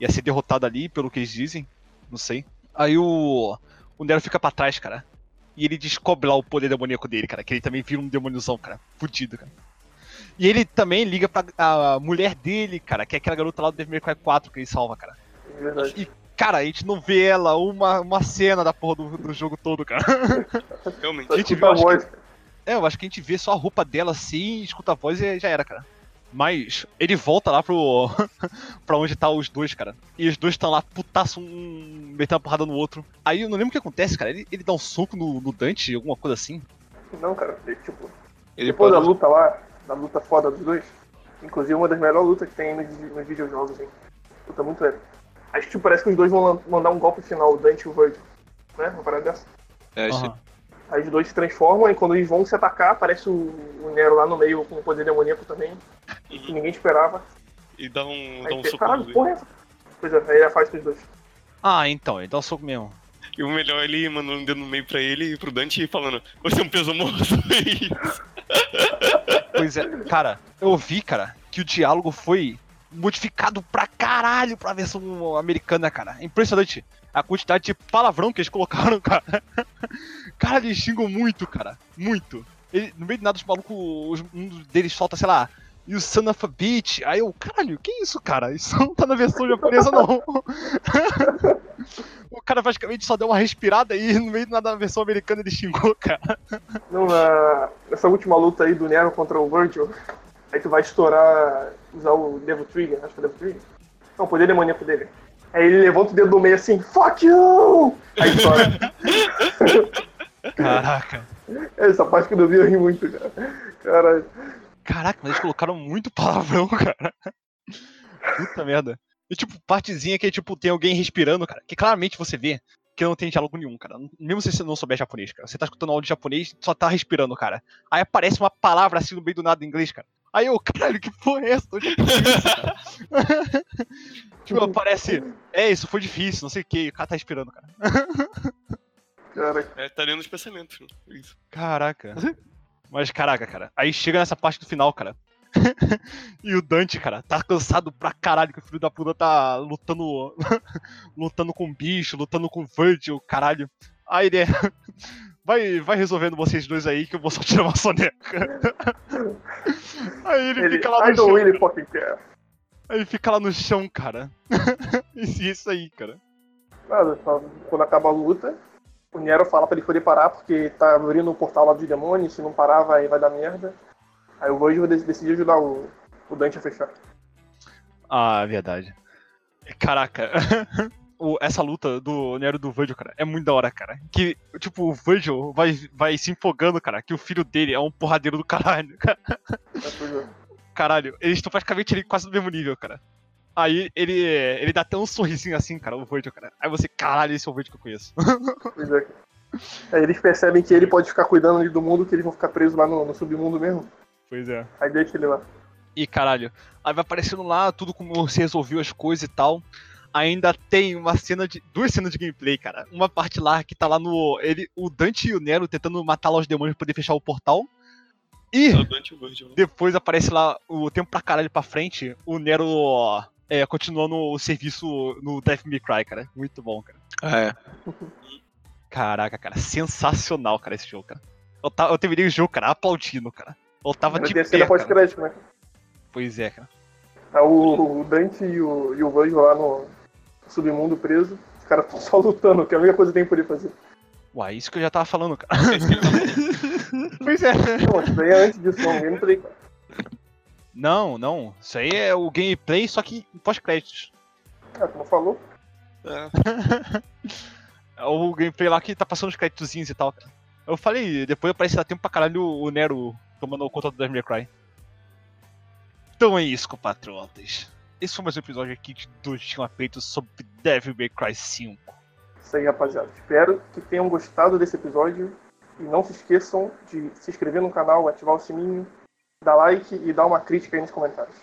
ia ser derrotado ali, pelo que eles dizem. Não sei. Aí o. O Nero fica pra trás, cara. E ele descobre lá o poder demoníaco dele, cara. Que ele também vira um demôniozão, cara. Fudido, cara. E ele também liga pra a mulher dele, cara, que é aquela garota lá do Devil May Cry 4 que ele salva, cara. É verdade. E, cara, a gente não vê ela uma, uma cena da porra do, do jogo todo, cara. Realmente. Só gente viu, a acho voz, cara. É, eu acho que a gente vê só a roupa dela assim, escuta a voz e já era, cara. Mas ele volta lá pro. pra onde tá os dois, cara. E os dois estão lá, putaço, um metendo uma porrada no outro. Aí eu não lembro o que acontece, cara. Ele, ele dá um soco no, no Dante, alguma coisa assim. Não, cara. ele, Tipo, Ele depois da luta lá, da luta foda dos dois, inclusive uma das melhores lutas que tem nos, nos videojogos, hein? Luta muito épica. Acho que tipo, parece que os dois vão mandar um golpe final, o Dante e o Virgil. Né? Uma parada dessa. É, Aham. Aí os dois se transformam e quando eles vão se atacar, aparece o, o Nero lá no meio com o poder demoníaco também, que ninguém esperava. E dá um, dá Aí um você, soco caralho, no porra é essa? Pois é, aí ele faz com os dois. Ah, então, ele dá um soco mesmo. E o melhor é ele mandando um dedo no meio pra ele e pro Dante e falando, você é um peso morto. Pois é, cara, eu vi, cara, que o diálogo foi modificado pra caralho pra versão americana, cara. É Impressionante a quantidade de palavrão que eles colocaram, cara. Cara, eles xingam muito, cara. Muito. Ele, no meio de nada, os malucos, os- um deles solta, sei lá, e o son of a bitch. Aí eu, caralho, que isso, cara? Isso não tá na versão japonesa, não. o cara praticamente só deu uma respirada e no meio de nada, na versão americana, ele xingou, cara. Não, na, nessa última luta aí do Nero contra o Virgil, aí tu vai estourar, usar o Devil Trigger, acho que é o Devil Trigger. Não, o poder demoníaco dele. Aí ele levanta o dedo do meio assim, fuck you! Aí estoura. Caraca. Essa parte que eu vi eu ri muito, cara. Caralho. Caraca, mas eles colocaram muito palavrão, cara. Puta merda. E tipo, partezinha que tipo, tem alguém respirando, cara. Que claramente você vê que não tem diálogo nenhum, cara. Mesmo se você não souber japonês, cara. Você tá escutando áudio japonês, só tá respirando, cara. Aí aparece uma palavra assim no meio do nada em inglês, cara. Aí eu, caralho, que porra é essa? Onde é que isso, tipo, aparece. É, isso foi difícil, não sei o que. O cara tá respirando, cara. Cara, É, tá lendo os pensamentos. né? Isso. Caraca. Mas caraca, cara. Aí chega nessa parte do final, cara. e o Dante, cara, tá cansado pra caralho que o filho da puta tá lutando. lutando com bicho, lutando com Virgil, caralho. Aí ele é. Vai, vai resolvendo vocês dois aí que eu vou só tirar uma soneca. aí ele, ele, fica lá I no don't chão. really. Aí ele fica lá no chão, cara. e isso aí, cara. Nada, só quando acaba a luta, o Nero fala pra ele poder parar porque tá abrindo o portal lá dos demônios, se não parar vai, vai dar merda. Aí o dec- decide ajudar o, o Dante a fechar. Ah, verdade. Caraca. o- essa luta do Nero do Virgil, cara, é muito da hora, cara. Que, tipo, o Virgil vai, vai se empolgando, cara, que o filho dele é um porradeiro do caralho, cara. É, é. Caralho, eles estão praticamente ali quase no mesmo nível, cara. Aí ele, ele dá até um sorrisinho assim, cara, o Virgil, cara. Aí você, caralho, esse é o Virgil que eu conheço. Pois é. Aí eles percebem que ele pode ficar cuidando ali do mundo, que eles vão ficar presos lá no, no submundo mesmo. pois é. Aí deixa ele lá. E caralho, aí vai aparecendo lá tudo como você resolveu as coisas e tal. Ainda tem uma cena de. duas cenas de gameplay, cara. Uma parte lá que tá lá no. Ele, o Dante e o Nero tentando matar lá os demônios pra poder fechar o portal. E É o Dante e o Virgil. depois aparece lá o tempo pra caralho pra frente, o Nero é, continuando o serviço no Death May Cry, cara. Muito bom, cara. É. Caraca, cara, sensacional, cara, esse jogo, cara. Eu, ta- eu terminei o jogo, cara, aplaudindo, cara. Eu tava de pé, cara. pós-crédito, né? Pois é, cara. Aí o, o Dante e o, e o Virgil lá no submundo preso. Os caras estão só lutando, que é a única coisa que tem que poder fazer. Uai, isso que eu já tava falando, cara. Ele pois é. Não, isso daí é antes disso, não. Gameplay, cara. Não, não. Isso aí é o gameplay, só que em pós-créditos. Ah, tu não falou? É. É o gameplay lá que tá passando os créditozinhos e tal, cara. Eu falei, depois aparece lá tempo pra caralho o Nero tomando conta do Devil May Cry. Então é isso, compatriotas. Esse foi mais um episódio aqui de dois tinham feito sobre Devil May Cry 5. Isso aí, rapaziada. Espero que tenham gostado desse episódio. E não se esqueçam de se inscrever no canal, ativar o sininho, dar like e dar uma crítica aí nos comentários.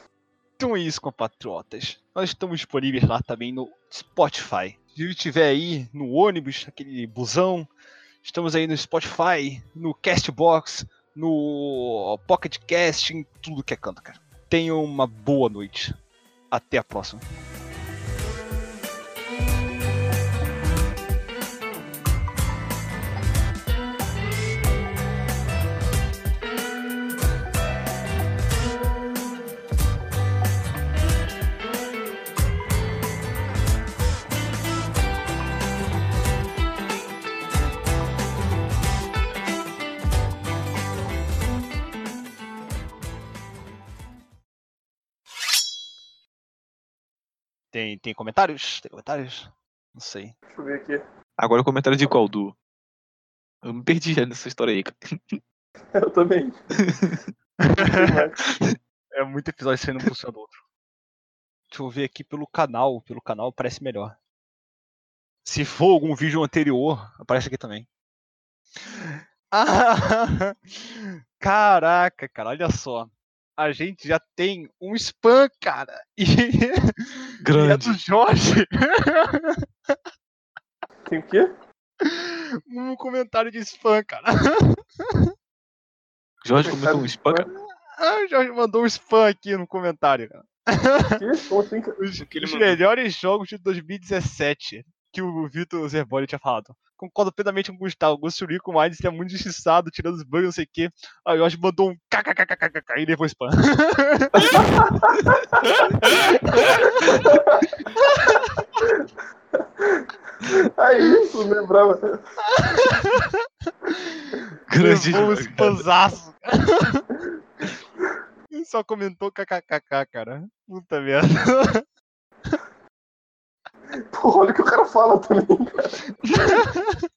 Então é isso, compatriotas. Nós estamos disponíveis lá também no Spotify. Se estiver aí no ônibus, aquele busão, estamos aí no Spotify, no Castbox, no Pocket Cast, em tudo que é canto, cara. Tenham uma boa noite. Até a próxima. Tem, tem comentários? Tem comentários? Não sei. Deixa eu ver aqui. Agora o comentário de qual, Du? Eu me perdi já nessa história aí, cara. Eu também. É muito episódio saindo um puxando outro. Deixa eu ver aqui pelo canal. Pelo canal parece melhor. Se for algum vídeo anterior, aparece aqui também. Ah, caraca, cara, olha só. A gente já tem um spam, cara. E, e é Grande. do Jorge. Tem o quê? Um comentário de spam, cara. Jorge comentou um spam, cara. Ah, o Jorge mandou um spam aqui no comentário, cara. O quê? Como assim? Os, que os melhores jogos de 2017 que o Vitor Zerboli tinha falado. Concordo plenamente com o Gustavo. Ghost Recon Minds é muito injustiçado, tirando os bugs, não sei o quê. Aí o Jorge mandou um kkkkkk e levou spam. Ah, isso, lembrava. Grande levou um spamzaço. Só comentou kkkk, cara. Puta merda. Pô, olha o que o cara fala também, cara.